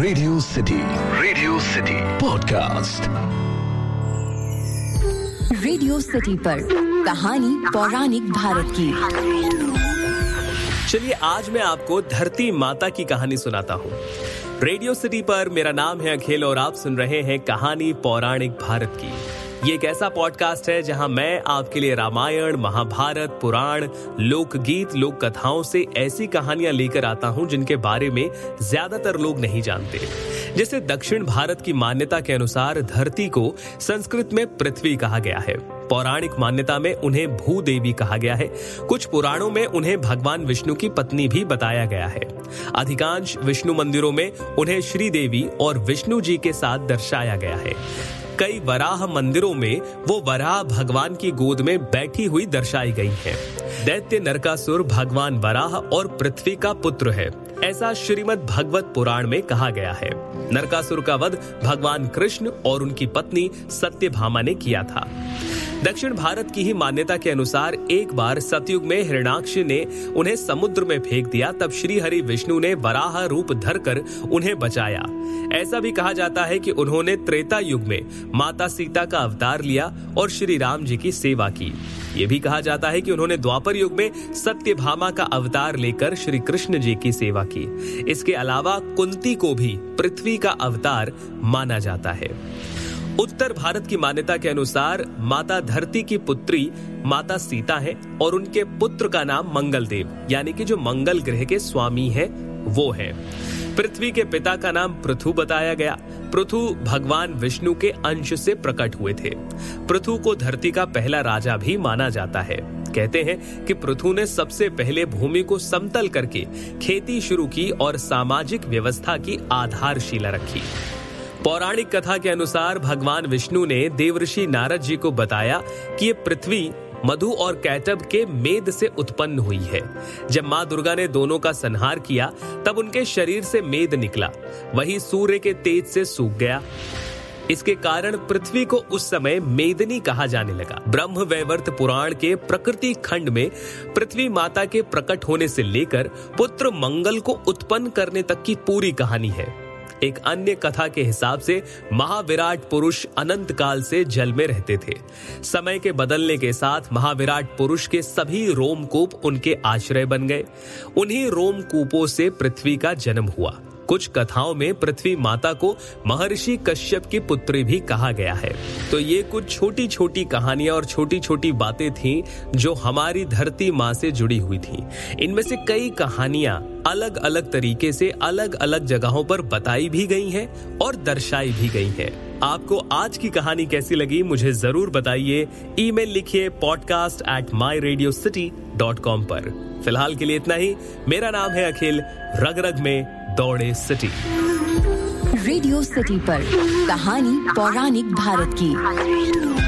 Radio City Radio City podcast Radio City पर कहानी पौराणिक भारत की। चलिए आज मैं आपको धरती माता की कहानी सुनाता हूँ। रेडियो सिटी पर मेरा नाम है अखिल और आप सुन रहे हैं कहानी पौराणिक भारत की। ये एक ऐसा पॉडकास्ट है जहाँ मैं आपके लिए रामायण, महाभारत, पुराण, लोकगीत लोक कथाओं से ऐसी कहानियाँ लेकर आता हूँ जिनके बारे में ज़्यादातर लोग नहीं जानते। जैसे दक्षिण भारत की मान्यता के अनुसार धरती को संस्कृत में पृथ्वी कहा गया है। पौराणिक मान्यता में उन्हें भू देवी कहा गया है। कुछ पुराणों में उन्हें भगवान विष्णु की पत्नी भी बताया गया है। अधिकांश विष्णु मंदिरों में उन्हें श्री देवी और विष्णु जी के साथ दर्शाया गया है। कई वराह मंदिरों में वो वराह भगवान की गोद में बैठी हुई दर्शाई गई हैं। दैत्य नरकासुर भगवान वराह और पृथ्वी का पुत्र है। ऐसा श्रीमद् भगवत पुराण में कहा गया है। नरकासुर का वध भगवान कृष्ण और उनकी पत्नी सत्यभामा ने किया था। दक्षिण भारत की ही मान्यता के अनुसार एक बार सतयुग में हिरणाक्ष ने उन्हें समुद्र में फेंक दिया, तब श्री हरि विष्णु ने वराह रूप धरकर उन्हें बचाया। ऐसा भी कहा जाता है कि उन्होंने त्रेता युग में माता सीता का अवतार लिया और श्री राम जी की सेवा की। ये भी कहा जाता है कि उन्होंने द्वापर युग में सत्यभामा का अवतार लेकर श्री कृष्ण जी की सेवा की। इसके अलावा कुंती को भी पृथ्वी का अवतार माना जाता है। उत्तर भारत की मान्यता के अनुसार माता धरती की पुत्री माता सीता है और उनके पुत्र का नाम मंगल देव यानी कि जो मंगल ग्रह के स्वामी है, वो है। पृथ्वी के पिता का नाम पृथु बताया गया। पृथु भगवान विष्णु के अंश से प्रकट हुए थे। पृथु को धरती का पहला राजा भी माना जाता है। कहते हैं कि पृथु ने सबसे पहले भूमि को समतल करके खेती शुरू की और सामाजिक व्यवस्था की आधारशिला रखी। पौराणिक कथा के अनुसार भगवान विष्णु ने देवऋषि नारद जी को बताया कि ये पृथ्वी मधु और कैटब के मेद से उत्पन्न हुई है। जब माँ दुर्गा ने दोनों का संहार किया, तब उनके शरीर से मेद निकला। वही सूर्य के तेज से सूख गया। इसके कारण पृथ्वी को उस समय मेदनी कहा जाने लगा। ब्रह्म वैवर्त पुराण के प्रकृति खंड में पृथ्वी माता के प्रकट होने से लेकर पुत्र मंगल को उत्पन्न करने तक की पूरी कहानी है। एक अन्य कथा के हिसाब से, महाविराट पुरुष अनंत काल से जल में रहते थे। समय के बदलने के साथ, महाविराट पुरुष के सभी रोमकूप उनके आश्रय बन गए। उन्हीं रोमकूपों से पृथ्वी का जन्म हुआ। कुछ कथाओं में पृथ्वी माता को महर्षि कश्यप की पुत्री भी कहा गया है। तो ये कुछ छोटी छोटी कहानियाँ और छोटी छोटी बातें थी जो हमारी धरती माँ से जुड़ी हुई थी। इनमें से कई कहानियाँ अलग अलग तरीके से अलग अलग जगहों पर बताई भी गई हैं और दर्शाई भी गई हैं। आपको आज की कहानी कैसी लगी, मुझे ज़रूर बताइए। ईमेल लिखिए podcast at my Radio City dot com पर। फ़िलहाल के लिए इतना ही। मेरा नाम है अखिल। रग रग में दौड़े सिटी। रेडियो सिटी पर कहानी पौराणिक भारत की।